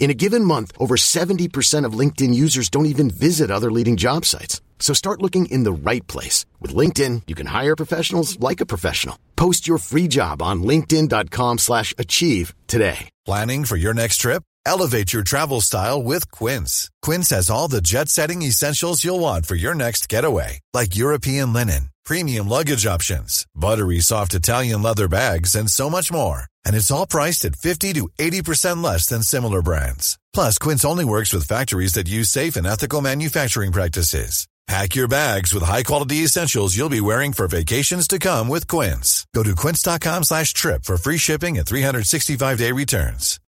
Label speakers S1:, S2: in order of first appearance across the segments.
S1: In a given month, over 70% of LinkedIn users don't even visit other leading job sites. So start looking in the right place. With LinkedIn, you can hire professionals like a professional. Post your free job on linkedin.com slash achieve today.
S2: Planning for your next trip? Elevate your travel style with Quince. Quince has all the jet-setting essentials you'll want for your next getaway, like European linen, premium luggage options, buttery soft Italian leather bags, and so much more. And it's all priced at 50 to 80% less than similar brands. Plus, Quince only works with factories that use safe and ethical manufacturing practices. Pack your bags with high-quality essentials you'll be wearing for vacations to come with Quince. Go to quince.com slash trip for free shipping and 365-day returns.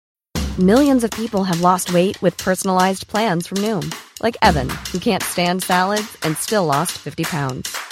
S3: Millions of people have lost weight with personalized plans from Noom. Like Evan, who can't stand salads and still lost 50 pounds.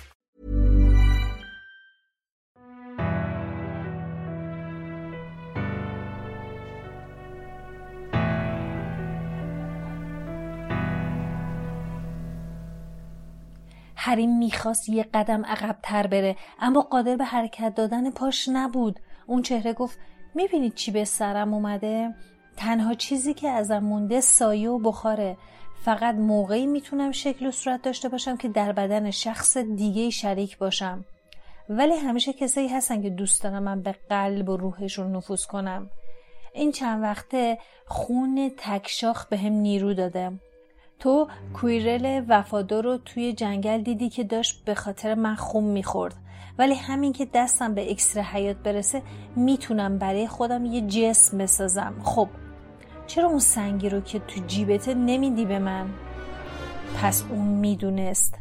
S4: هری می‌خواست یه قدم عقبتر بره اما قادر به حرکت دادن پاش نبود. اون چهره گفت می‌بینید چی به سرم اومده؟ تنها چیزی که ازم مونده سایه و بخاره. فقط موقعی می‌تونم شکل و صورت داشته باشم که در بدن شخص دیگه شریک باشم. ولی همیشه کسایی هستن که دوست دارم من به قلب و روحشون نفوذ کنم. این چند وقته خون تکشاخ به هم نیرو داده. تو کویرل وفادار رو توی جنگل دیدی که داشت به خاطر من خون می‌خورد. ولی همین که دستم به اکسر حیات برسه می‌تونم برای خودم یه جسم بسازم. خب چرا اون سنگی رو که تو جیبته نمیدی به من؟ پس اون می‌دونست.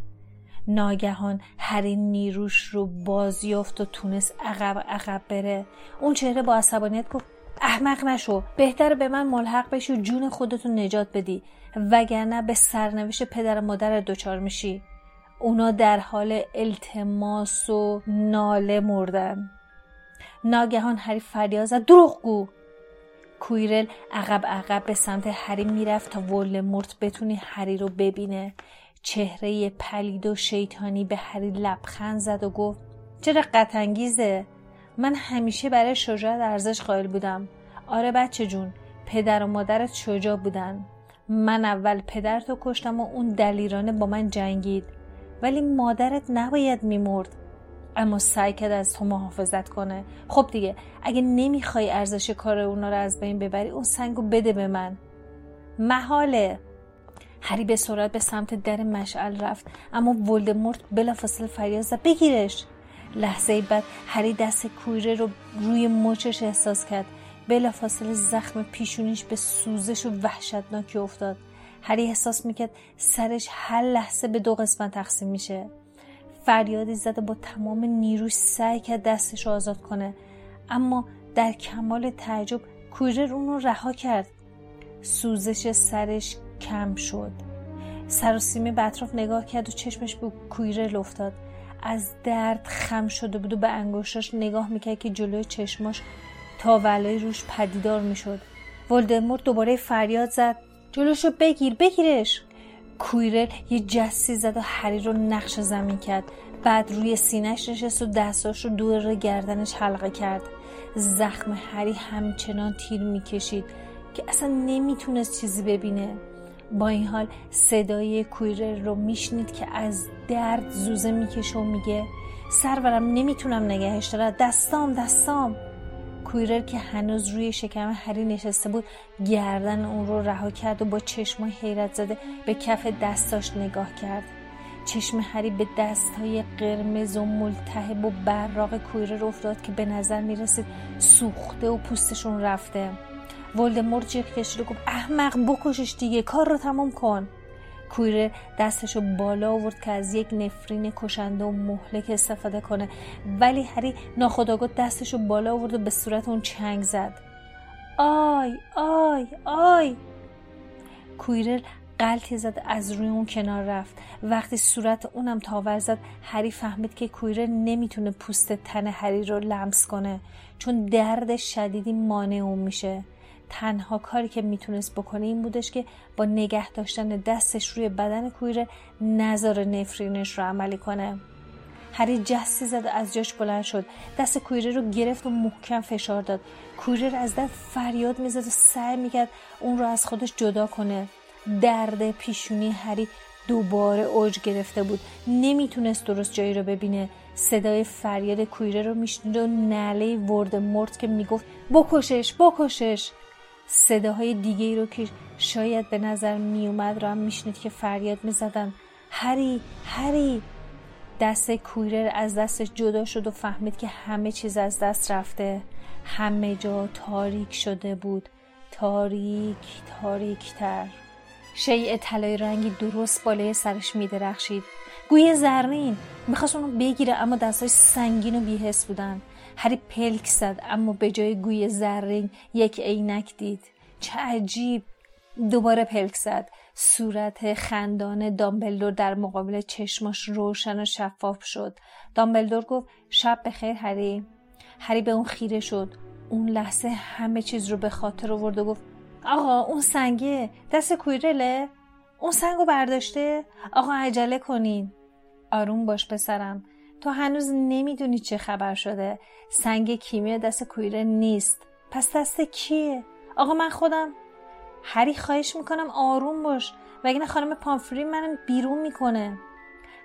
S4: ناگهان هری نیروش رو بازیافت و تونست عقب عقب بره. اون چهره با عصبانیت گفت احمق نشو. بهتر به من ملحق بشی و جون خودتو نجات بدی. وگرنه به سرنوشت پدر و مادر دچار میشی. اونا در حال التماس و ناله مردن. ناگهان هری فریاد زد. دروغگو کویرل عقب عقب به سمت هری می‌رفت تا ولدمورت بتونی هری رو ببینه. چهره پلید و شیطانی به هری لبخند زد و گفت چرا قطنگیزه من همیشه برای شجاعت ارزش قائل بودم. آره بچه جون پدر و مادرت شجاع بودن. من اول پدرتو کشتم و اون دلیرانه با من جنگید. ولی مادرت نباید میمرد. اما سعی کرد از تو محافظت کنه. خب دیگه اگه نمی‌خوای ارزش کار اونا رو از بین ببری اون سنگو بده به من. محاله. هری به سرعت به سمت در مشعل رفت اما ولدمورت بلافاصله فریاد زد. بگیرش. لحظه بعد هری دست کویره رو روی مچش احساس کرد. بلافاصله زخم پیشونیش به سوزش و وحشتناکی افتاد. هری احساس می‌کرد سرش هر لحظه به دو قسمت تقسیم میشه. فریادی زده با تمام نیروش سعی کرد دستش رو آزاد کنه. اما در کمال تعجب کویرر اون رو رها کرد. سوزش سرش کم شد. سر و به اطراف نگاه کرد و چشمش به کویرل افتاد از درد خم شده بود و به انگشتاش نگاه می‌کرد که جلوی چشماش تا ولای روش پدیدار می‌شد. ولدمورت دوباره فریاد زد. جلوشو بگیر بگیرش. کویرل یه جسی زد و هری رو نقش زمین کرد. بعد روی سینهش نشست و دستاش رو دور گردنش حلقه کرد. زخم هری همچنان تیر می‌کشید که اصلا نمی‌تونست چیزی ببینه. با این حال صدای کویرل رو میشنید که از درد زوزه می‌کشه و میگه سرورم نمی‌تونم نگهش دارم. دستام دستام. کویرل که هنوز روی شکم هری نشسته بود گردن اون رو رها کرد و با چشمای حیرت زده به کف دستاش نگاه کرد. چشم هری به دستهای قرمز و ملتهب و براق کویرل افتاد که به نظر می‌رسید سوخته و پوستشون رفته. ولدمورت جیغ کشید و گفت احمق بکشش دیگه کار رو تمام کن. کوییرل دستشو بالا آورد که از یک نفرین کشنده و مهلک استفاده کنه. ولی هری ناخودآگاه دستشو بالا آورد و به صورت اون چنگ زد. آی آی آی! کوییرل غلتی زد از روی اون کنار رفت. وقتی صورت اونم تاول زد هری فهمید که کوییرل نمی‌تونه پوست تن هری رو لمس کنه چون درد شدیدی مانع اون میشه. تنها کاری که می‌تونست بکنه این بودش که با نگه داشتن دستش روی بدن کویره نظر نفرینش رو عملی کنه. هری جستی زد از جاش بلند شد. دست کویره رو گرفت و محکم فشار داد. کویره از دست فریاد می‌زد و سعی می‌کرد اون رو از خودش جدا کنه. درد پیشونی هری دوباره اوج گرفته بود. نمی‌تونست درست جایی رو ببینه. صدای فریاد کویره رو میشنید و نله ورد مرد که می‌گفت بکشش بکشش. صداهای دیگه ای رو که شاید به نظر میومد رو هم میشنید که فریاد می‌زدن. هری هری! دست کویرر از دستش جدا شد و فهمید که همه چیز از دست رفته. همه جا تاریک شده بود. تاریک تاریک تر شیء طلای رنگی درست بالای سرش میدرخشید. گوی زرین می‌خواست اونو بگیره اما دستاش سنگین و بیهس بودن. هری پلک زد اما به جای گوی زرین یک عینک دید. چه عجیب! دوباره پلک زد. صورت خندان دامبلدور در مقابل چشماش روشن و شفاف شد. دامبلدور گفت شب بخیر هری. هری به اون خیره شد. اون لحظه همه چیز رو به خاطر آورد و گفت آقا اون سنگه دست کویرله؟ اون سنگو برداشته؟ آقا عجله کنین. آروم باش پسرم. تو هنوز نمی‌دونی چه خبر شده. سنگ کیمیا دست کویره نیست. پس دست کیه؟ آقا من خودم هری خواهش می‌کنم آروم باش. وگرنه خانم پامفری منم بیرون می‌کنه.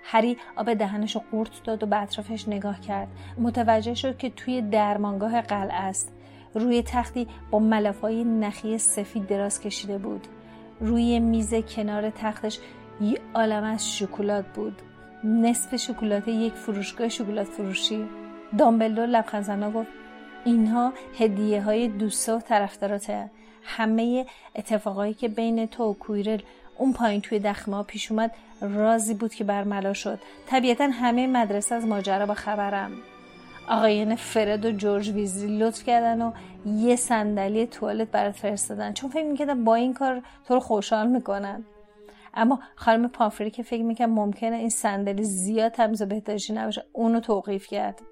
S4: هری آب دهنش رو قورت داد و به اطرافش نگاه کرد. متوجه شد که توی درمانگاه قلعه است. روی تختی با ملافای نخی سفید دراز کشیده بود. روی میز کنار تختش یه عالم از شکلات بود. نصف شکلات یک فروشگاه شکلات فروشی. دامبلدور لبخند گفت اینها هدیه های دوستا و طرفداراته. همه اتفاقایی که بین تو و کویرل اون پایین توی دخمه ها پیش اومد رازی بود که برملا شد. طبیعتا همه مدرسه از ماجرا با خبرم. آقایان فرد و جورج ویزلی لطف کردن و یه صندلی توالت برات فرستادن. چون فکر می‌کردن با این کار تو رو خوشحال می‌کنن. اما خانم پامفری که فکر می‌کرد ممکنه این صندلی زیاد تمیز و بهداشتی نباشه اونو توقیف کرد.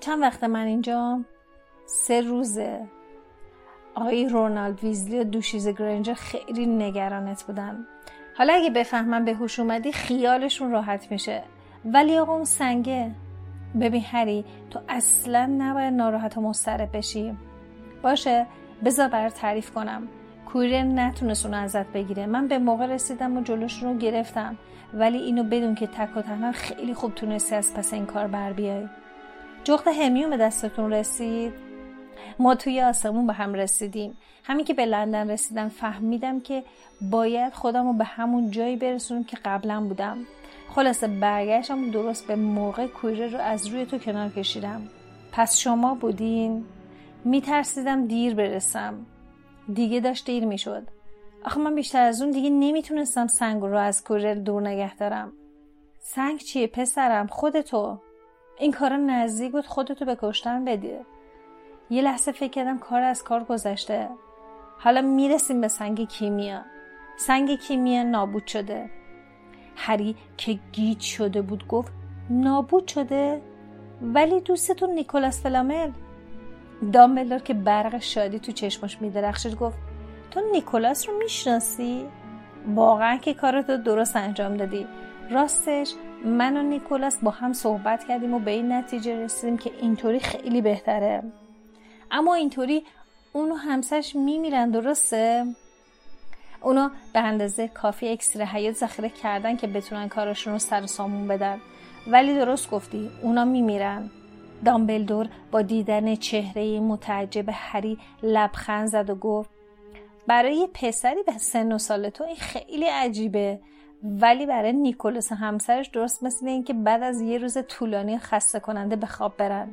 S4: چند وقت من اینجا؟ سه روزه. آقای رونالد ویزلی و دوشیز گرنجر خیلی نگرانت بودن. حالا اگه بفهمم به هوش اومدی خیالشون راحت میشه. ولی آقا اون سنگه. ببین هری تو اصلا نباید ناراحت و مضطرب بشی. باشه بذار برات تعریف کنم. کویر نتونست اونو ازت بگیره. من به موقع رسیدم و جلوشون رو گرفتم. ولی اینو بدون که تک و تنها خیلی خوب تونستی از پس این کار بر بیای. جغد همیون به دستتون رسید؟ ما توی آسمون به هم رسیدیم. همین که به لندن رسیدم فهمیدم که باید خودم رو به همون جایی برسونم که قبلا بودم. خلاصه برگشتم درست به موقع کویره رو از روی تو کنار کشیدم. پس شما بودین؟ میترسیدم دیر برسم. دیگه داشت دیر می‌شد. آخه من بیشتر از اون دیگه نمی‌تونستم سنگ رو از کویره دور نگه دارم. سنگ چیه پسرم؟ خودتو این کارا نزدیک بود خودتو به کشتن بدی. یه لحظه فکر کردم کار از کار گذشته. حالا می‌رسیم به سنگ کیمیا. سنگ کیمیا نابود شده. هری که گیج شده بود گفت نابود شده؟ ولی دوستتون نیکولاس فلامل. دامبلدور که برق شادی تو چشمش میدرخشید گفت تو نیکولاس رو می‌شناسی؟ واقعا که کارتو درست انجام دادی. راستش من و نیکولاس با هم صحبت کردیم و به این نتیجه رسیدیم که اینطوری خیلی بهتره. اما اینطوری اونو همسرش میمیرن درسته؟ اونا به اندازه کافی اکسیر حیات ذخیره کردن که بتونن کارشون رو سر سامون بدن. ولی درست گفتی اونا میمیرن. دامبلدور با دیدن چهره متعجب هری لبخند زد و گفت برای پسری به سن و سال تو این خیلی عجیبه. ولی برای نیکولوس همسرش درست مثل اینکه بعد از یه روز طولانی خسته کننده به خواب برن.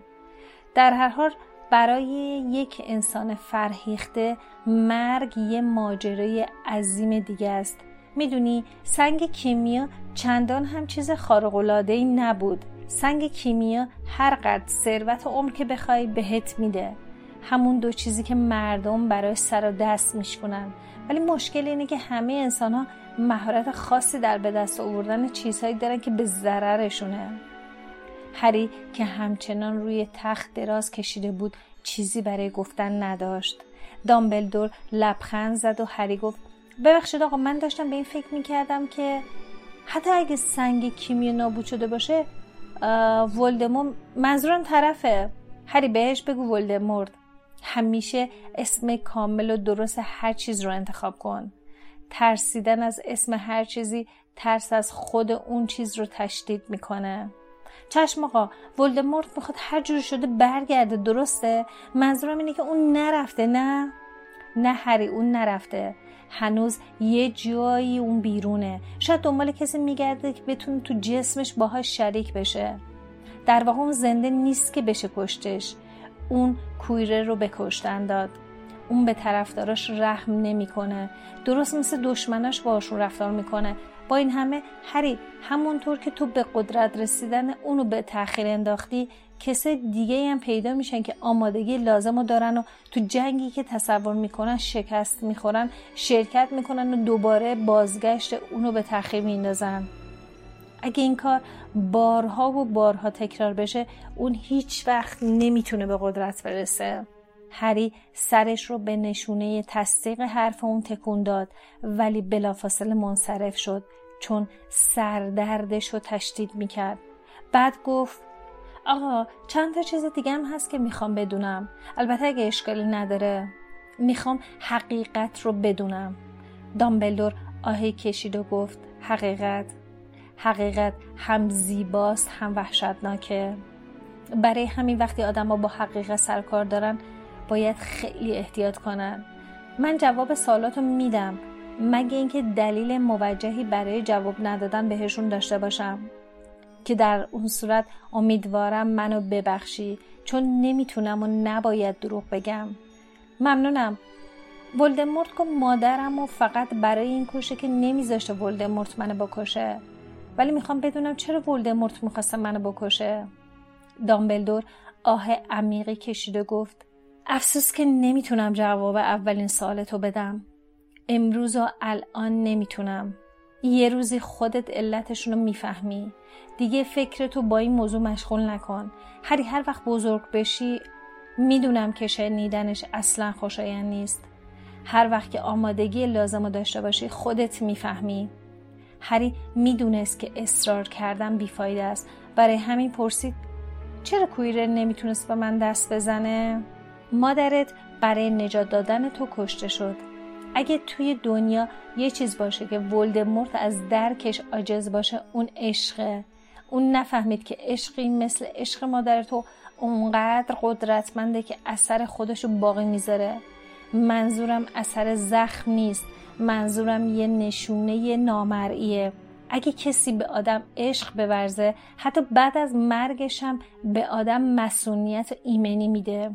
S4: در هر حال برای یک انسان فرهیخته مرگ یه ماجرای عظیم دیگه است. می‌دونی سنگ کیمیا چندان هم چیز ای نبود. سنگ کیمیا هر قد ثروت و عمر که بخوای بهت میده. همون دو چیزی که مردم برای سر و دست میشکنن. ولی مشکل اینه که همه انسان ها مهارت خاصی در به دست آوردن چیزهایی دارن که به ضررشونه. هری که همچنان روی تخت دراز کشیده بود چیزی برای گفتن نداشت. دامبلدور لبخند زد و هری گفت ببخشید آقا من داشتم به این فکر می‌کردم که حتی اگه سنگ کیمیا نابود شده باشه ولدمور منظورم طرفه. هری بهش بگو ولدمورد. همیشه اسم کامل و درست هر چیز رو انتخاب کن. ترسیدن از اسم هر چیزی ترس از خود اون چیز رو تشدید می‌کنه. چشم آقا ولدمورت می‌خواد هر جور شده برگرده درسته؟ منظورم اینه که اون نرفته نه؟ نه هری اون نرفته. هنوز یه جایی اون بیرونه. شاید دنبال کسی میگرده که بتونه تو جسمش باهاش شریک بشه. در واقع اون زنده نیست که بشه کشتش. اون کویره رو بکشتن داد. اون به طرفداراش رحم نمی‌کنه. درست مثل دشمناش باشون رفتار می‌کنه. با این همه هری همونطور که تو به قدرت رسیدن اونو به تاخیر انداختی کسای دیگه هم پیدا میشن که آمادگی لازم رو دارن و تو جنگی که تصور می‌کنن شکست می‌خورن شرکت می‌کنن و دوباره بازگشت اونو به تاخیر میندازن. اگه این کار بارها و بارها تکرار بشه اون هیچ وقت نمی‌تونه به قدرت برسه. هری سرش رو به نشونه تصدیق حرف اون تکون داد ولی بلافاصله منصرف شد چون سردردش رو تشدید می‌کرد. بعد گفت آقا چند تا چیز دیگه هم هست که می‌خوام بدونم. البته اگه اشکالی نداره می‌خوام حقیقت رو بدونم. دامبلدور آهی کشید و گفت حقیقت حقیقت هم زیباست هم وحشتناکه. برای همین وقتی آدم با حقیقت سرکار دارن باید خیلی احتیاط کنن. من جواب سوالات رو میدم. مگه اینکه دلیل موجهی برای جواب ندادن بهشون داشته باشم؟ که در اون صورت امیدوارم منو ببخشی چون نمی‌تونم و نباید دروغ بگم. ممنونم. ولدمورت گفت مادرم و فقط برای این کشه که نمیذاشته ولدمورت منو بکشه. ولی می‌خوام بدونم چرا ولدمورت می‌خواسته منو بکشه. دامبلدور آه عمیقی کشیده گفت افسوس که نمی‌تونم جواب اولین سوالتو بدم. امروز و الان نمی‌تونم. یه روزی خودت علتشون رو می‌فهمی. دیگه فکرتو با این موضوع مشغول نکن. هری هر وقت بزرگ بشی می‌دونم که شنیدنش اصلا خوشایند نیست. هر وقت که آمادگی لازم رو داشته باشی خودت می‌فهمی. هری می‌دونست که اصرار کردن بیفایده است. برای همین پرسید چرا کویره نمی‌تونست به من دست بزنه؟ مادرت برای نجات دادن تو کشته شد. اگه توی دنیا یه چیز باشه که ولدمورت از درکش عاجز باشه اون عشقه. اون نفهمید که عشقی مثل عشق مادر تو اونقدر قدرتمنده که اثر خودشو باقی می‌ذاره. منظورم اثر زخم نیست. منظورم یه نشونه نامرئیه. اگه کسی به آدم عشق بورزه حتی بعد از مرگش هم به آدم مسئولیت ایمنی میده.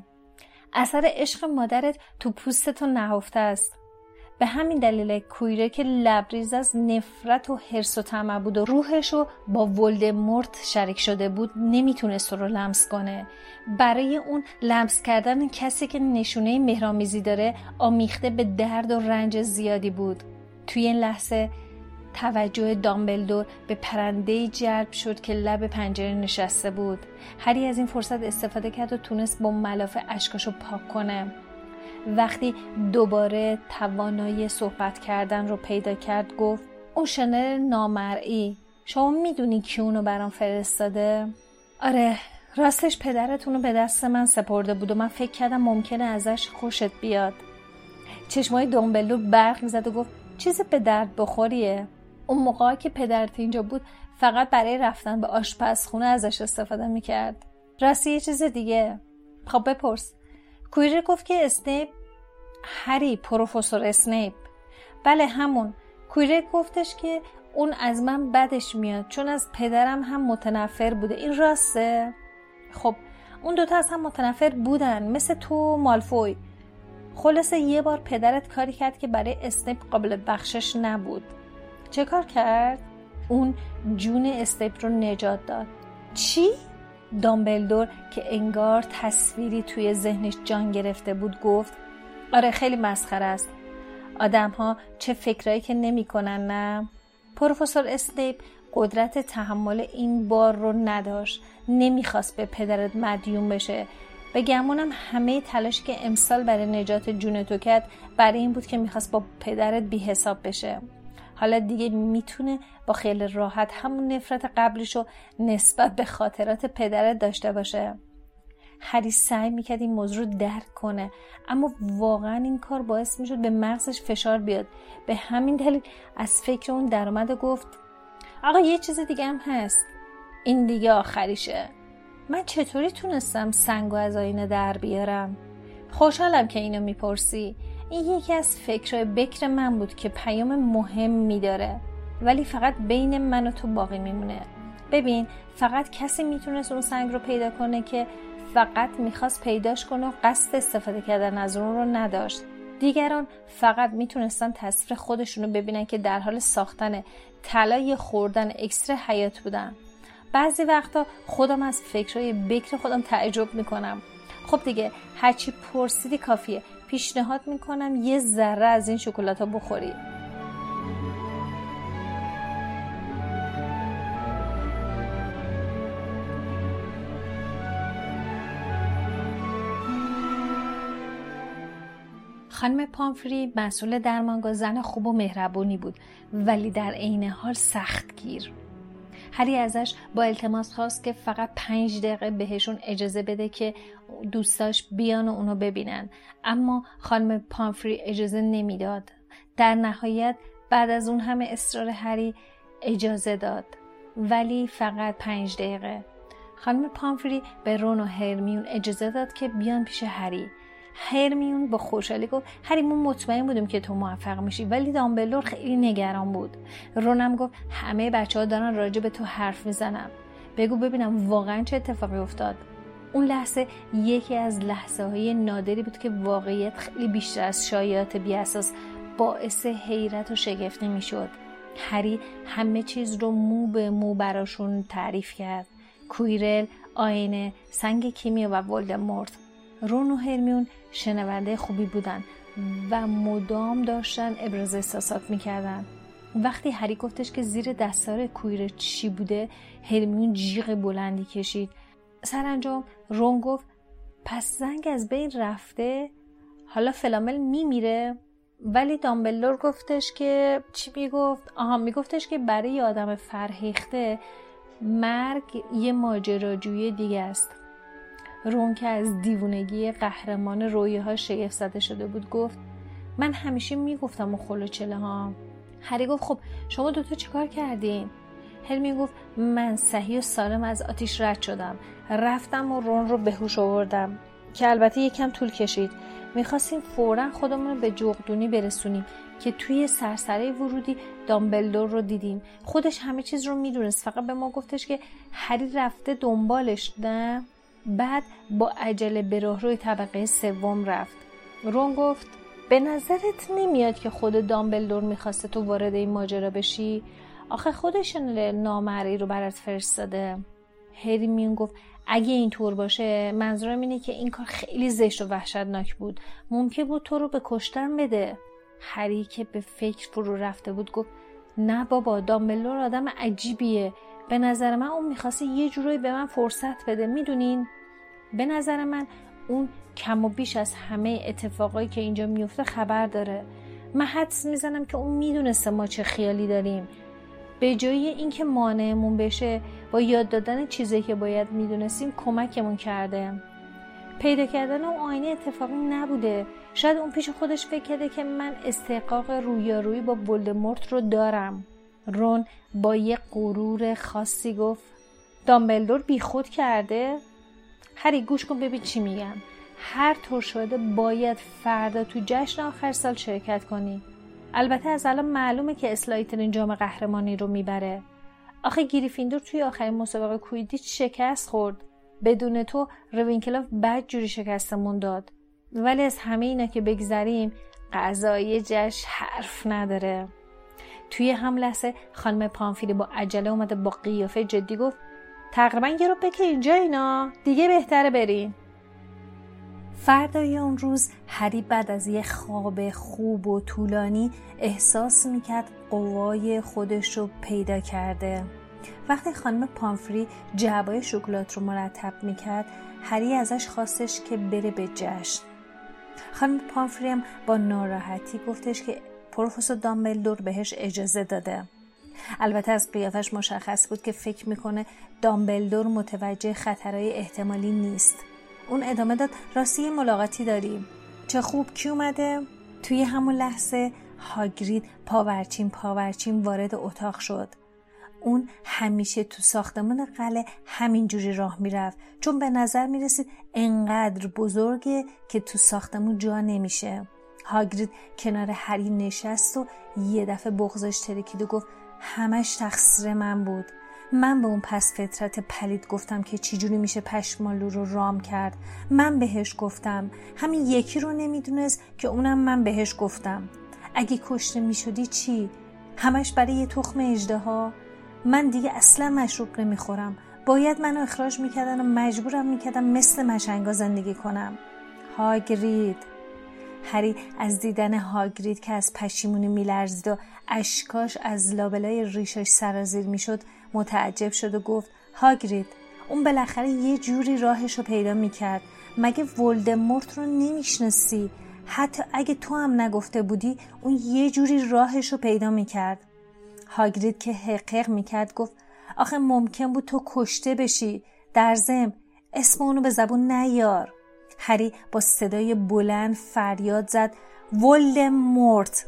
S4: اثر عشق مادرت تو پوستتو نهفته است. به همین دلیل کویره که لبریز از نفرت و حرس و طمع بود و روحش رو با ولدمورت شریک شده بود نمی‌تونست رو لمس کنه. برای اون لمس کردن کسی که نشونه مهرامیزی داره آمیخته به درد و رنج زیادی بود. توی این لحظه توجه دامبلدور به پرنده جلب شد که لب پنجره نشسته بود. هری از این فرصت استفاده کرد و تونست با ملافه اشکاشو پاک کنه. وقتی دوباره توانایی صحبت کردن رو پیدا کرد گفت اون شنر نامرئی شما می‌دونی کی اونو برام فرستاده؟ آره راستش پدرتون رو به دست من سپرده بود و من فکر کردم ممکنه ازش خوشت بیاد. چشمای دنبلو برق می‌زد و گفت چیز به درد بخوریه. اون موقع که پدرت اینجا بود فقط برای رفتن به آشپزخونه ازش استفاده می‌کرد. راستی یه چیز دیگه. خب بپرس. کویره گفت که اسنیپ هری پروفسور اسنیپ. بله همون. کویره گفتش که اون از من بدش میاد چون از پدرم هم متنفر بوده. این راسته؟ خب اون دوتا از هم متنفر بودن مثل تو و مالفوی. خلاصه یه بار پدرت کاری کرد که برای اسنیپ قابل بخشش نبود. چه کار کرد؟ اون جون اسنیپ رو نجات داد. چی؟ دامبلدور که انگار تصویری توی ذهنش جان گرفته بود گفت آره خیلی مسخره است. آدم ها چه فکرایی که نمی‌کنن نه؟ پروفسور اسنیپ قدرت تحمل این بار رو نداشت. نمی‌خواست به پدرت مدیون بشه. به گمونم همه تلاش که امسال برای نجات جون تو کرد برای این بود که می‌خواست با پدرت بی حساب بشه. حالا دیگه می‌تونه با خیلی راحت همون نفرت قبلشو نسبت به خاطرات پدرت داشته باشه. هری سعی می‌کرد این موضوع رو درک کنه اما واقعا این کار باعث می‌شد به مغزش فشار بیاد. به همین دلیل از فکر اون درآمد و گفت آقا یه چیز دیگه هم هست. این دیگه آخریشه. من چطوری تونستم سنگ و از آینه در بیارم؟ خوشحالم که اینو می‌پرسی. این یکی از فکرهای بکر من بود که پیام مهم میداره. ولی فقط بین من و تو باقی میمونه. ببین فقط کسی می‌تونست اون سنگ رو پیدا کنه که فقط می‌خواست پیداش کنه و قصد استفاده کردن از اون رو نداشت. دیگران فقط می‌تونستن تصویر خودشونو ببینن که در حال ساختن طلای خوردن اکستر حیات بودن. بعضی وقتا خودم از فکرهای بکر خودم تعجب می‌کنم. خب دیگه هرچی پرسیدی کافیه. پیشنهاد می‌کنم یه ذره از این شکلات ها بخوری. خانم پامفری مسئول درمانگاه زن خوب و مهربونی بود ولی در عین حال سخت گیر. هری ازش با التماس خواست که فقط پنج دقیقه بهشون اجازه بده که دوستاش بیان و اونو ببینن. اما خانم پامفری اجازه نمی‌داد. در نهایت بعد از اون همه اصرار هری اجازه داد. ولی فقط پنج دقیقه. خانم پامفری به رون و هرمیون اجازه داد که بیان پیش هری. هرمیون با خوشحالی گفت هریمون مطمئن بودیم که تو موفق میشی ولی دامبلور خیلی نگران بود. رونم گفت همه بچه ها دارن راجع به تو حرف می‌زنم بگو ببینم واقعا چه اتفاقی افتاد. اون لحظه یکی از لحظه های نادری بود که واقعیت خیلی بیشتر از شایعات بیاساس باعث حیرت و شگفتی می‌شد. هری همه چیز رو مو به مو براشون تعریف کرد. کویرل آینه سنگ کیمیا و ولدمورت. رون و هرمیون شنونده خوبی بودن و مدام داشتن ابراز احساسات می‌کردن. وقتی هری گفتش که زیر دستار کویر چی بوده هرمیون جیغ بلندی کشید. سرانجام رون گفت پس زنگ از بین رفته حالا فلامل میمیره؟ ولی دامبلور گفتش که چی می‌گفت؟ آها میگفتش که برای آدم فرهیخته مرگ یه ماجراجویی دیگه است. رون که از دیوونگی قهرمان رویه ها شگفت زده شده بود گفت من همیشه می‌گفتم و خلوچله ها. هری گفت خب شما دوتا چیکار کردین؟ هرمی گفت من صحیح و سالم از آتیش رد شدم رفتم و رون رو به هوش آوردم که البته یکم طول کشید. می‌خواستیم فورا خودمون رو به جغدونی برسونیم که توی سرسره ورودی دامبلدور رو دیدیم. خودش همه چیز رو می‌دونست فقط به ما گفتش که هری رفته دنبالش نه؟ بعد با عجله به روی طبقه سوم رفت. رون گفت به نظرت نمیاد که خود دامبلدور می‌خواسته تو وارد این ماجرا بشی؟ آخه خودش نامری رو برات فرستاده. هری گفت اگه اینطور باشه منظورم اینه که این کار خیلی زشت و وحشتناک بود. ممکن بود تو رو به کشتن بده. هری که به فکر فرو رفته بود گفت نه بابا دامبلدور آدم عجیبیه. به نظر من اون می‌خواسته یه جورایی به من فرصت بده می‌دونین؟ به نظر من اون کم و بیش از همه اتفاقایی که اینجا میفته خبر داره. من حدس می‌زنم که اون می‌دونسته ما چه خیالی داریم. به جای اینکه مانعمون بشه با یاد دادن چیزی که باید می‌دونستیم کمکمون کرده. پیدا کردن اون آینه اتفاقی نبوده. شاید اون پیش خودش فکر کرده که من استحقاق رویارویی با ولدمورت رو دارم. رون با یه غرور خاصی گفت دامبلدور بیخود کرده؟ هری گوش کن ببین چی میگم. هر طور شده باید فردا تو جشن آخر سال شرکت کنی. البته از الان معلومه که اسلایترین جام قهرمانی رو می‌بره. آخه گریفیندور توی آخرین مسابقه کویدیچ شکست خورد. بدون تو روینکلاف بد جوری شکستمون داد. ولی از همه اینا که بگذریم غذای جشن حرف نداره. توی هم لحظه خانم پانفیلی با عجله اومده با قیافه جدی گفت تقریبا یه رو بکه اینجا اینا دیگه بهتره برین فردای اون روز هری بعد از یه خواب خوب و طولانی احساس می‌کرد قوای خودش رو پیدا کرده. وقتی خانم پانفری جعبای شکلات رو مرتب می‌کرد هری ازش خواستش که بره به جشن. خانم پانفری هم با ناراحتی گفتش که پروفسور دامبلدور بهش اجازه داده. البته از قیافش مشخص بود که فکر می‌کنه دامبلدور متوجه خطرهای احتمالی نیست. اون ادامه داد راستی ملاقاتی داریم چه خوب کی اومده؟ توی همون لحظه هاگرید پاورچین پاورچین وارد اتاق شد. اون همیشه تو ساختمان قلعه همینجوری راه می‌رفت. چون به نظر می‌رسید انقدر بزرگه که تو ساختمون جا نمیشه. هاگرید کنار هری نشست و یه دفعه بغزش ترکید و گفت همش تقصیر من بود. من به اون پس فطرت پلید گفتم که چجوری میشه پشمالو رو رام کرد. من بهش گفتم همین یکی رو نمی‌دونست که اونم من بهش گفتم. اگه کشته می‌شدی چی؟ همش برای یه تخم اجده ها؟ من دیگه اصلا مشروب نمی‌خورم. باید منو اخراج می‌کردن و مجبورم می‌کردم مثل مشنگا زندگی کنم. هاگرید! هری از دیدن هاگرید که از پشیمونی میلرزید و اشکاش از لابلای ریشش سرازیر می‌شد متعجب شد و گفت هاگرید اون بالاخره یه جوری راهش رو پیدا می‌کرد. مگه ولدمورت رو نمی‌شناسی؟ حتی اگه تو هم نگفته بودی اون یه جوری راهش رو پیدا می‌کرد. هاگرید که حقیق می‌کرد گفت آخه ممکن بود تو کشته بشی. در زم اسم اونو به زبون نیار. هری با صدای بلند فریاد زد. ولدمورت!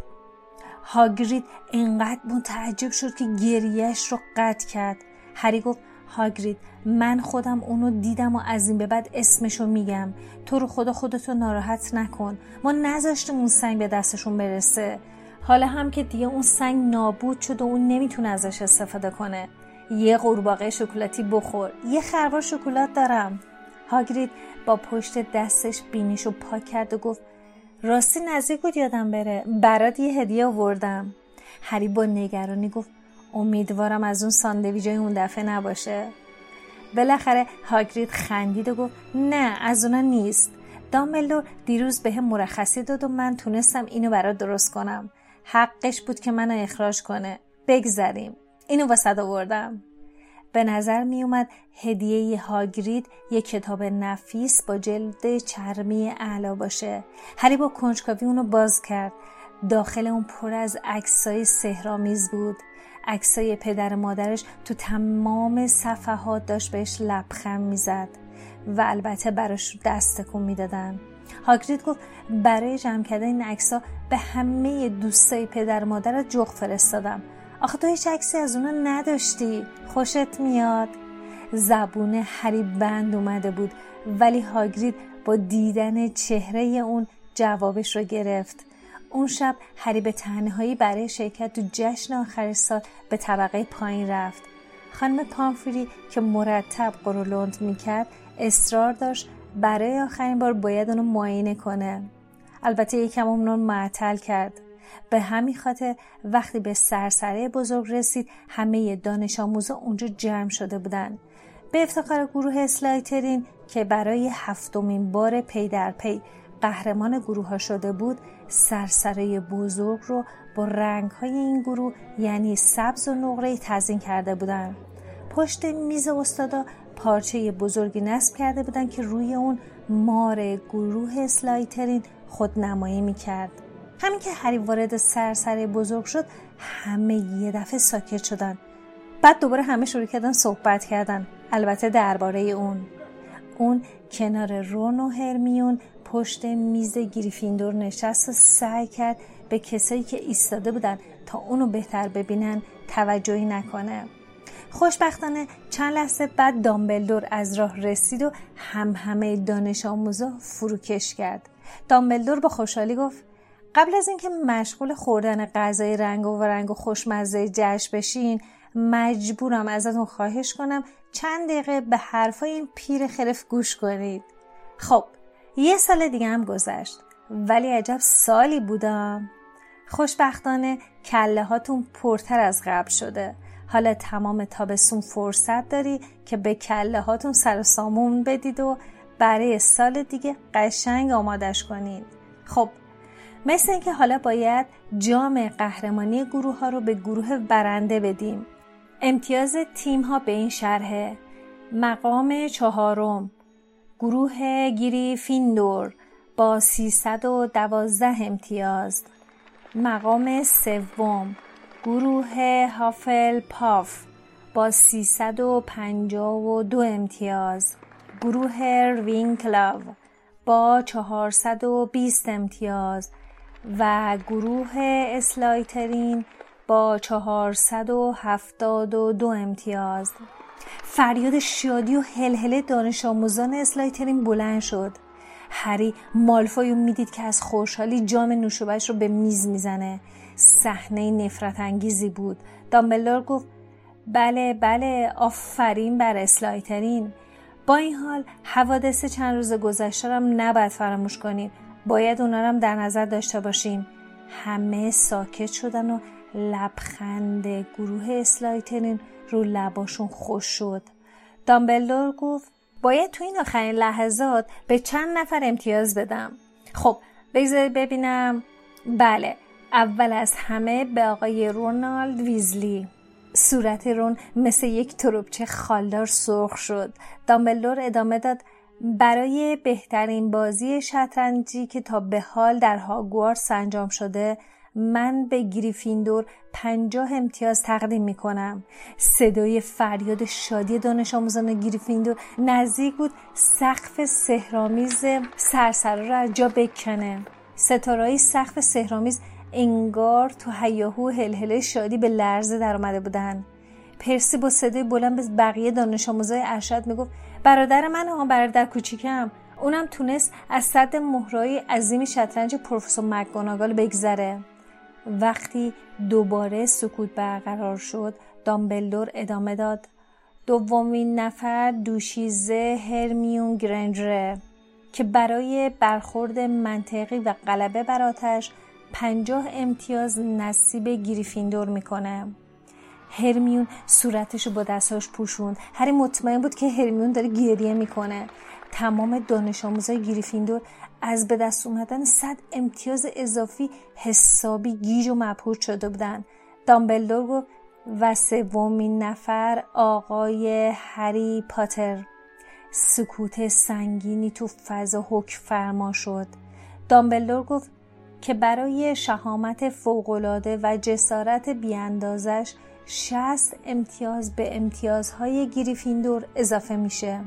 S4: هاگرید انقدر متعجب شد که گریهش رو قطع کرد. هری گفت هاگرید من خودم اونو دیدم و از این به بعد اسمشو میگم. تو رو خدا خودتو ناراحت نکن. ما نذاشتیم اون سنگ به دستشون برسه. حالا هم که دیگه اون سنگ نابود شد و اون نمی‌تونه ازش استفاده کنه. یه قورباغه شکلاتی بخور. یه خروار شکلات دارم. هاگرید با پشت دستش بینیشو پاک کرد و گفت راستی نزدیک بود یادم بره. برات یه هدیه آوردم. هری با نگرانی گفت امیدوارم از اون ساندویجای اون دفعه نباشه. بالاخره هاگرید خندید و گفت نه از اونا نیست. دامبلدور دیروز به هم مرخصی داد و من تونستم اینو برات درست کنم. حقش بود که منو اخراج کنه. بگذریم. اینو واسه آوردم. به نظر می اومد هدیه هاگرید یک کتاب نفیس با جلد چرمی اعلا باشه. هری با کنجکاوی اونو باز کرد. داخل اون پر از عکسای سهرامیز بود. عکسای پدر مادرش تو تمام صفحات داشت بهش لبخند می‌زد و البته براش دست تکون می‌دادن. هاگرید گفت برای جمع کردن این عکسا به همه دوستای پدر مادر جغ فرستادم. آخه تو هیچ عکسی از اونا نداشتی. خوشت میاد. زبون هری بند اومده بود ولی هاگرید با دیدن چهره اون جوابش رو گرفت. اون شب هری به تنهایی برای شرکت تو جشن آخر سال به طبقه پایین رفت. خانم پامفری که مرتب قرولند می‌کرد اصرار داشت برای آخرین بار باید اونو معاینه کنه. البته یکم اون معطل کرد. به همین خاطر وقتی به سرسره بزرگ رسید همه دانش آموزا اونجا جمع شده بودن. به افتخار گروه اسلایترین که برای هفتمین بار پی در پی قهرمان گروه ها شده بود سرسرای بزرگ رو با رنگ های این گروه یعنی سبز و نقره تزیین کرده بودن. پشت میز استادا پارچه بزرگی نصب کرده بودن که روی اون مار گروه اسلایترین خودنمایی می‌کرد. همین که هری وارد سرسرای بزرگ شد همه یه دفعه ساکت شدن. بعد دوباره همه شروع کردن صحبت کردن. البته درباره اون. اون کنار رون و هرمیون پشت میز گریفیندور نشست و سعی کرد به کسایی که ایستاده بودن تا اونو بهتر ببینن توجهی نکنه. خوشبختانه چند لحظه بعد دامبلدور از راه رسید و هم همه دانش آموزا فروکش کرد. دامبلدور با خوشحالی گفت قبل از اینکه مشغول خوردن غذای رنگ و رنگ و خوشمزه جشن بشین مجبورم ازتون خواهش کنم چند دقیقه به حرفای این پیر خرف گوش کنید. خب یه سال دیگه هم گذشت ولی عجب سالی بودم. خوشبختانه کله هاتون پرتر از قبل شده. حالا تمام تابستون فرصت داری که به کله هاتون سر سامون بدید و برای سال دیگه قشنگ آمادش کنید. خب مثل اینکه حالا باید جام قهرمانی گروه ها رو به گروه برنده بدیم. امتیاز تیم ها به این شرحه مقام چهارم گروه گیری فیندور با 312 امتیاز. مقام سوم گروه هافل پاف با 352 امتیاز. گروه روین کلاو با 420 امتیاز. و گروه اسلایترین با 472 امتیاز. فریاد شادی و هلهله دانش آموزان اسلایترین بلند شد. هری مالفوی می‌دید که از خوشحالی جام نوشوبش رو به میز می‌زنه. صحنه نفرت انگیزی بود. دامبلدور گفت بله بله آفرین بر اسلایترین. با این حال حوادث چند روز گذشته هم نباید فراموش کنیم. باید اونا هم در نظر داشته باشیم. همه ساکت شدن و لبخند گروه اسلایترین رو لباشون خوش شد. دامبلدور گفت باید تو این آخرین لحظات به چند نفر امتیاز بدم. خب بگذارید ببینم. بله اول از همه به آقای رونالد ویزلی. صورت رون مثل یک تروبچه خالدار سرخ شد. دامبلدور ادامه داد برای بهترین بازی شطرنجی که تا به حال در هاگوارتس انجام شده من به گریفیندور پنجاه امتیاز تقدیم می کنم صدای فریاد شادی دانش آموزان گریفیندور نزدیک بود سقف سهرامیز سرسرا را جا بکنه. ستارهای سقف سهرامیز انگار تو هیاهو هلهله شادی به لرزه در آمده بودن. پرسی با صدای بلند به بقیه دانش آموزای ارشد می‌گفت برادر من ها برادر کوچیکم. اونم تونست از صد مهرای عظیم شطرنج پروفسور مکگوناگال بگذره. وقتی دوباره سکوت برقرار شد دامبلدور ادامه داد. دومین نفر دوشیزه هرمیون گرنجره که برای برخورد منطقی و غلبه بر آتش پنجاه امتیاز نصیب گریفیندور می‌کنه. هرمیون صورتشو با دستاش پوشوند. هری مطمئن بود که هرمیون داره گریه می‌کنه. تمام دانش آموزای گریفیندور از به دست اومدن صد امتیاز اضافی حسابی گیج و مبهوت شده بودن. دامبلدور گفت و سومین نفر آقای هری پاتر. سکوت سنگینی تو فضا حکم فرما شد. دامبلدور گفت که برای شهامت فوقالعاده و جسارت بیاندازش شست امتیاز به امتیازهای گریفیندور اضافه میشه.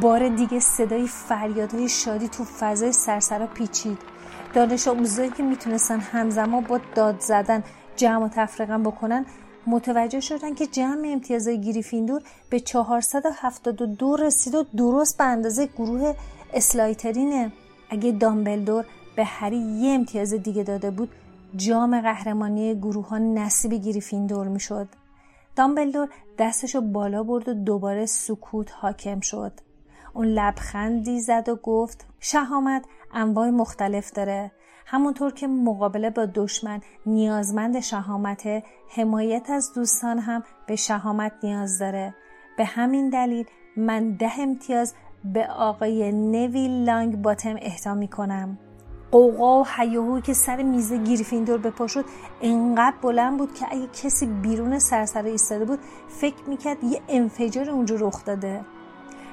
S4: بار دیگه صدای فریادهای شادی تو فضای سرسرا پیچید. دانش آموزایی که می‌تونستن همزمان با داد زدن جمع و تفریقا بکنن متوجه شدن که جمع امتیازهای گریفیندور به 472 رسید و درست به اندازه گروه اسلایترینه. اگه دامبلدور به هری یه امتیاز دیگه داده بود جام قهرمانی گروه ها نصیب گریفیندور می‌شد. دامبلدور دستشو بالا برد و دوباره سکوت حاکم شد. اون لبخندی زد و گفت شهامت انواع مختلف داره. همونطور که مقابله با دشمن نیازمند شهامت حمایت از دوستان هم به شهامت نیاز داره. به همین دلیل من ده امتیاز به آقای نویل لانگ باتم اهدا می کنم قوقا و که سر میز گریفیندور به پا شد انقدر بلند بود که اگه کسی بیرون سرسر ایستاده بود فکر می‌کرد یه انفجار اونجا رخ داده.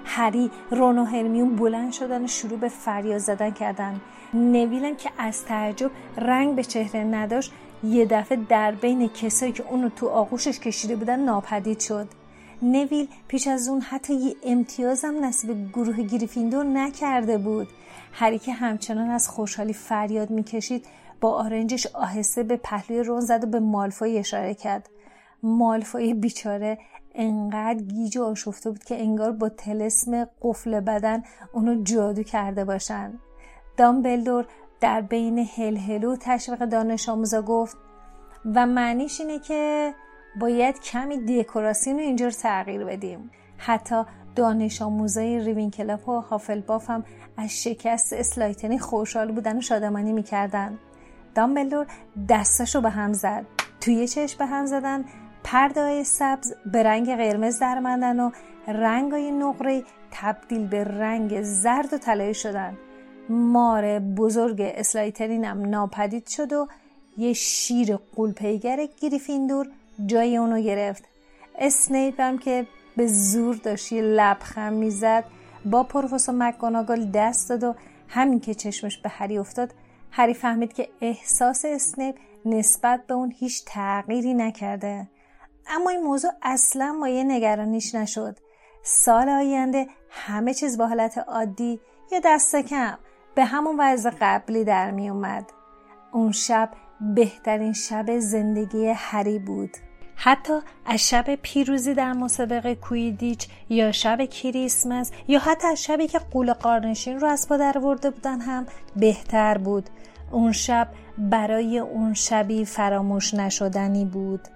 S4: هری رون و هرمیون بلند شدن و شروع به فریاد زدن کردن. نویلم که از تعجب رنگ به چهره نداشت یه دفعه در بین کسایی که اونو تو آغوشش کشیده بودن ناپدید شد. نویل پیش از اون حتی یه امتیازم نصیب گروه گریفیندور نکرده بود. هری که همچنان از خوشحالی فریاد می‌کشید با آرنجش آهسته به پهلوی رون زد و به مالفوی اشاره کرد. مالفوی بیچاره انقدر گیج و آشفته بود که انگار با تلسم قفل بدن اونو جادو کرده باشن. دامبلدور در بین هلهله و تشویق دانش آموزا گفت و معنیش اینه که باید کمی دکوراسیون رو اینجور تغییر بدیم. حتی دانش آموزای ریونکلاو و هافلباف هم از شکست اسلایترین خوشحال بودن و شادمانی می‌کردن. دامبلدور دستاشو به هم زد. توی چشم به هم زدن. پرده سبز به رنگ قرمز دراومدن و رنگ های نقره تبدیل به رنگ زرد و طلایی شدن. مار بزرگ اسلایترینم ناپدید شد و یه شیر غول‌پیکر گریفیندور جای اونو گرفت. اسنیپ هم که به زور داشت یه لبخند می‌زد با پروفسور مکگوناگل دست داد و همین که چشمش به هری افتاد هری فهمید که احساس اسنیپ نسبت به اون هیچ تغییری نکرده. اما این موضوع اصلا مایه نگرانیش نشد. سال آینده همه چیز با حالت عادی یا دست کم به همون وضع قبلی در می اومد. اون شب بهترین شب زندگی هری بود. حتی از شب پیروزی در مسابقه کویدیچ یا شب کریسمس یا حتی از شبی که قول قارنشین رو از پا در ورده بودن هم بهتر بود. اون شب برای اون شبی فراموش نشدنی بود.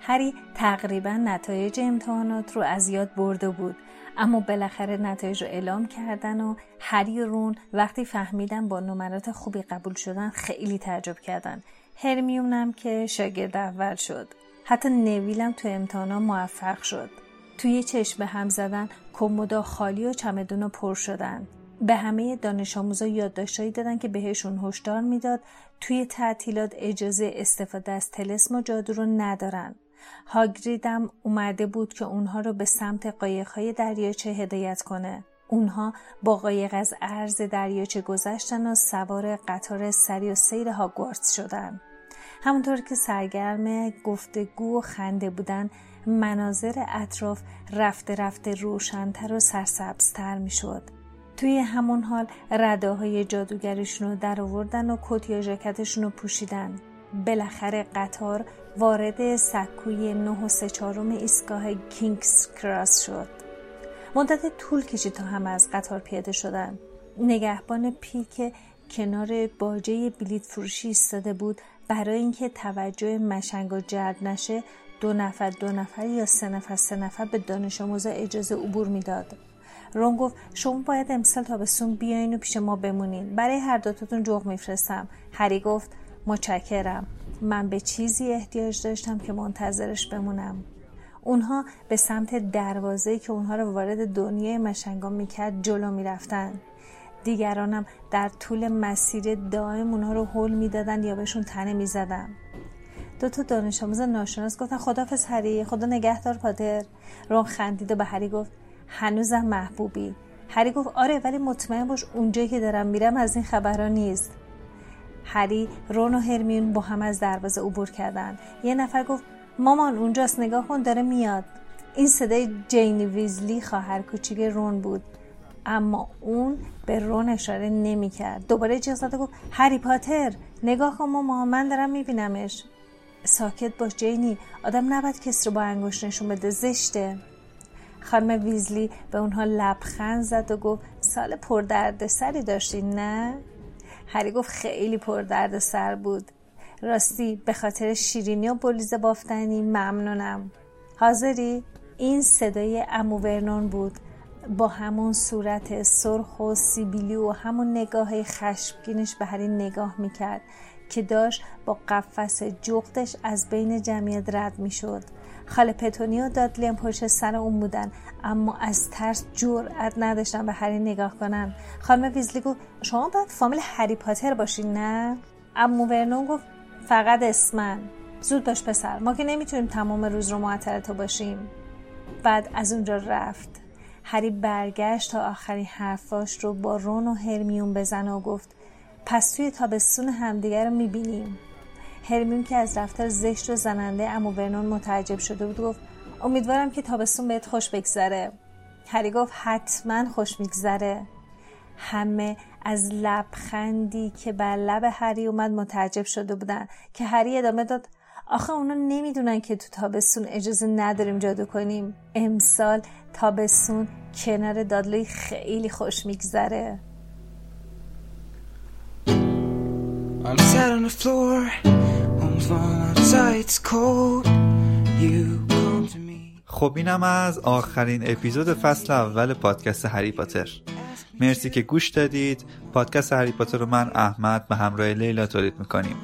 S4: هری تقریبا نتایج امتحانات رو از یاد برده بود اما بالاخره نتایج رو اعلام کردن و هری رون وقتی فهمیدن با نمرات خوبی قبول شدن خیلی تعجب کردن هرمیونم که شاگرد اول شد. حتی نویلم تو امتحانا موفق شد. توی چشم هم زدن کمودا خالی و چمدونا پر شدن. به همه دانش آموزا یادداشتهایی دادن که بهشون هشدار می‌داد. توی تعطیلات اجازه استفاده از تلسم و جادو رو ندارن. هاگریدم اومده بود که اونها رو به سمت قایقهای دریاچه هدایت کنه. اونها با قایق از عرض دریاچه گذشتن و سوار قطار سری و سیر هاگوارتس شدن. همونطور که سرگرم گفتگو و خنده بودن مناظر اطراف رفته رفته روشنتر و سرسبزتر می‌شد. توی همون حال رده های جادوگریشون رو در آوردن و کت یا ژاکتشون رو پوشیدن. بالاخره قطار وارد سکوی نه و سه چهارم ایستگاه کینگز کراس شد مدت طول کشید تا هم از قطار پیاده شدن. نگهبان پیک کنار باجه بلیت فروشی ایستاده بود. برای اینکه توجه مشنگا جلب نشه دو نفر دو نفر یا سه نفر سه نفر به دانش آموزا اجازه عبور می‌داد. رون گفت شما باید امسال تابستون بیاین و پیش ما بمونین. برای هر دوتاتون جغ میفرستم. هری گفت متشکرم. من به چیزی احتیاج داشتم که منتظرش بمونم. اونها به سمت دروازه که اونها رو وارد دنیای مشنگا می‌کرد جلو می‌رفتن. دیگرانم در طول مسیر دائم اونها رو حل می‌دادن یا بهشون تنه می‌زدن دو تا دانش آموز ناشناس گفتن خدافز هری خدا نگهدار پادر. رون خندید و به هری گفت هنوزم محبوبی. هری گفت آره ولی مطمئن باش اونجایی که دارم میرم از این خبرها نیست. هری رون و هرمیون با هم از دروازه عبور کردن یه نفر گفت مامان اونجاست نگاه کن داره میاد. این صدای جینی ویزلی خواهر کوچیک رون بود. اما اون به رون اشاره نمی‌کرد. دوباره جیغ زده گفت هری پاتر نگاه کن ماما من دارم میبینمش. ساکت باش جینی آدم نباید کس رو با انگشت نشون بده زشته. خانم ویزلی به اونها لبخند زد و گفت سال پردردسری داشتین نه؟ هری گفت خیلی پر درد سر بود. راستی به خاطر شیرینی و بلیز بافتنی ممنونم. حاضری؟ این صدای امو ورنون بود. با همون صورت سرخ و سیبیلی و همون نگاه خشمگینش به هری نگاه می‌کرد که داشت با قفس جغدش از بین جمعیت رد می‌شد. خاله پتونی و دادلی هم پشت سر اون بودن اما از ترس جرأت نداشتن به هری نگاه کنن. خانم ویزلی گفت شما باید فامیل هری پاتر باشین نه؟ امو ورنون گفت فقط اسمن زود باش پسر. ما که نمی‌تونیم تمام روز رو معطل تو باشیم. بعد از اونجا رفت. هری برگشت تا آخرین حرفاش رو با رون و هرمیون بزنه و گفت پس توی تابستون همدیگر رو می‌بینیم. هرمیون که از رفتار زشت و زننده امو ورنون متعجب شده بود گفت امیدوارم که تابستون بهت خوش بگذره. هری گفت حتما خوش میگذره. همه از لبخندی که بر لب هری اومد متعجب شده بودن که هری ادامه داد آخه اونا نمی‌دونن که تو تابستون اجازه نداریم جادو کنیم امسال تابستون کنار دادلوی خیلی خوش میگذره I'm sat on the floor, outside, it's cold.
S5: You come to me. خب اینم از آخرین اپیزود فصل اول پادکست هری پاتر
S6: مرسی که گوش دادید. پادکست هری پاتر رو من احمد به همراه لیلا تولید می‌کنیم.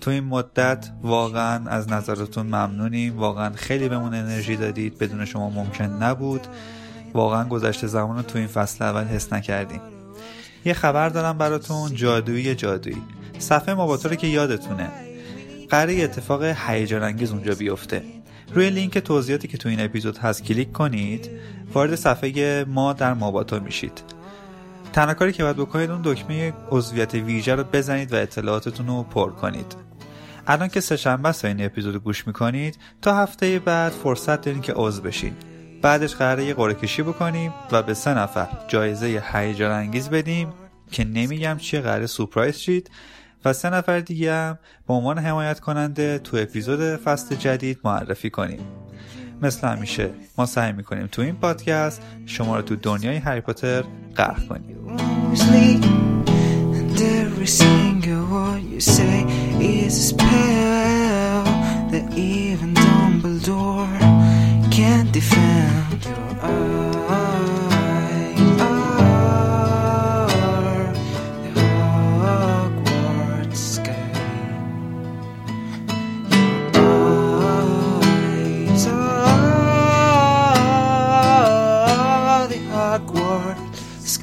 S6: تو این مدت واقعا از نظرتون ممنونیم. واقعا خیلی بهمون انرژی دادید. بدون شما ممکن نبود. واقعا گذشته زمان رو تو این فصل اول حس نکردیم. یه خبر دارم براتون. جادویی جادویی. صفحه ماباتو که یادتونه. قراره اتفاق هیجان انگیز اونجا بیفته. روی لینک توضیحاتی که تو این اپیزود هست کلیک کنید وارد صفحه ما در ماباتو میشید. تنها کاری که باید بکنید اون دکمه عضویت ویژه رو بزنید و اطلاعاتتون رو پر کنید. الان که سهشنبه است این اپیزود گوش می‌کنید تا هفته بعد فرصت دارین که عضو بشین. بعدش قراره یه قرعه کشی بکنیم و به سه نفر جایزه هیجان انگیز بدیم که نمیگم چیه قراره سورپرایز شید و سه نفر دیگه هم به عنوان حمایت کننده تو اپیزود فصل جدید معرفی کنیم. مثل همیشه ما سعی می‌کنیم تو این پادکست شما رو تو دنیای هری پاتر غرق کنیم.
S5: Every single word you say is a spell that even